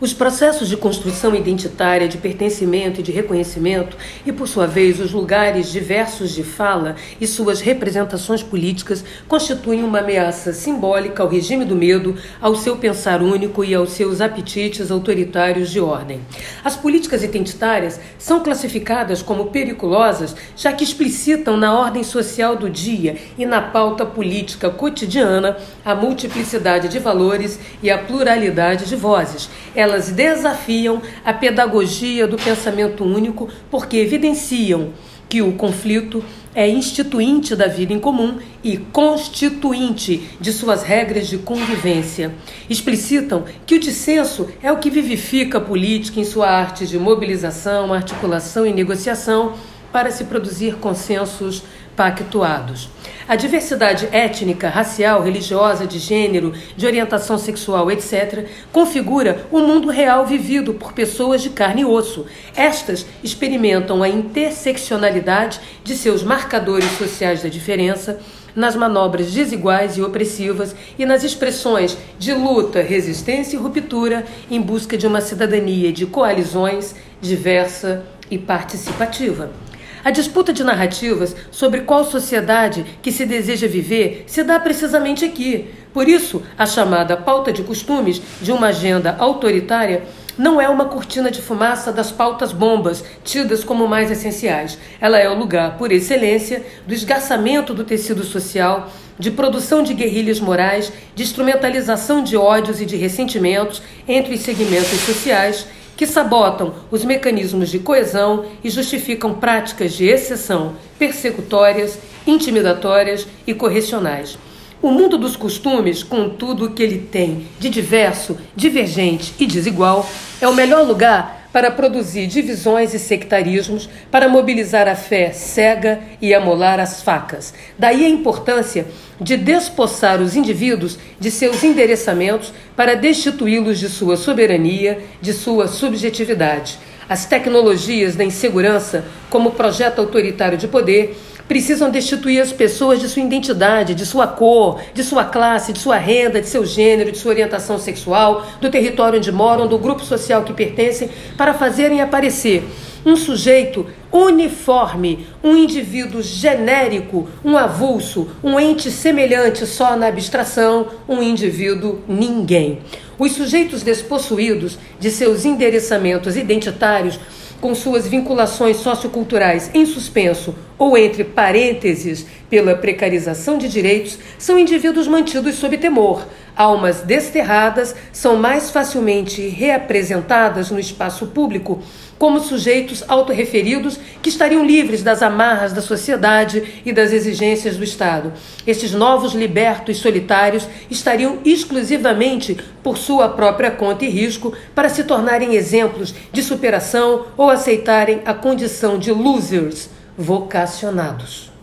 Os processos de construção identitária, de pertencimento e de reconhecimento, e por sua vez os lugares diversos de fala e suas representações políticas, constituem uma ameaça simbólica ao regime do medo, ao seu pensar único e aos seus apetites autoritários de ordem. As políticas identitárias são classificadas como periculosas, já que explicitam na ordem social do dia e na pauta política cotidiana a multiplicidade de valores e a pluralidade de vozes elas desafiam a pedagogia do pensamento único porque evidenciam que o conflito é instituinte da vida em comum e constituinte de suas regras de convivência. Explicitam que o dissenso é o que vivifica a política em sua arte de mobilização, articulação e negociação para se produzir consensos pactuados. A diversidade étnica, racial, religiosa, de gênero, de orientação sexual, etc., configura o mundo real vivido por pessoas de carne e osso. Estas experimentam a interseccionalidade de seus marcadores sociais da diferença nas manobras desiguais e opressivas e nas expressões de luta, resistência e ruptura em busca de uma cidadania de coalizões diversa e participativa. A disputa de narrativas sobre qual sociedade que se deseja viver se dá precisamente aqui. Por isso, a chamada pauta de costumes de uma agenda autoritária não é uma cortina de fumaça das pautas bombas, tidas como mais essenciais. Ela é o lugar, por excelência, do esgarçamento do tecido social, de produção de guerrilhas morais, de instrumentalização de ódios e de ressentimentos entre os segmentos sociais que sabotam os mecanismos de coesão e justificam práticas de exceção persecutórias, intimidatórias e correcionais. O mundo dos costumes, com tudo o que ele tem de diverso, divergente e desigual, é o melhor lugar para produzir divisões e sectarismos, para mobilizar a fé cega e amolar as facas. Daí a importância de despossar os indivíduos de seus endereçamentos para destituí-los de sua soberania, de sua subjetividade. As tecnologias da insegurança, como projeto autoritário de poder, precisam destituir as pessoas de sua identidade, de sua cor, de sua classe, de sua renda, de seu gênero, de sua orientação sexual, do território onde moram, do grupo social que pertencem, para fazerem aparecer um sujeito uniforme, um indivíduo genérico, um avulso, um ente semelhante só na abstração, um indivíduo ninguém. Os sujeitos despossuídos de seus endereçamentos identitários com suas vinculações socioculturais em suspenso ou entre parênteses pela precarização de direitos, são indivíduos mantidos sob temor. Almas desterradas são mais facilmente reapresentadas no espaço público como sujeitos autorreferidos que estariam livres das amarras da sociedade e das exigências do Estado. Estes novos libertos solitários estariam exclusivamente por sua própria conta e risco para se tornarem exemplos de superação ou aceitarem a condição de losers vocacionados.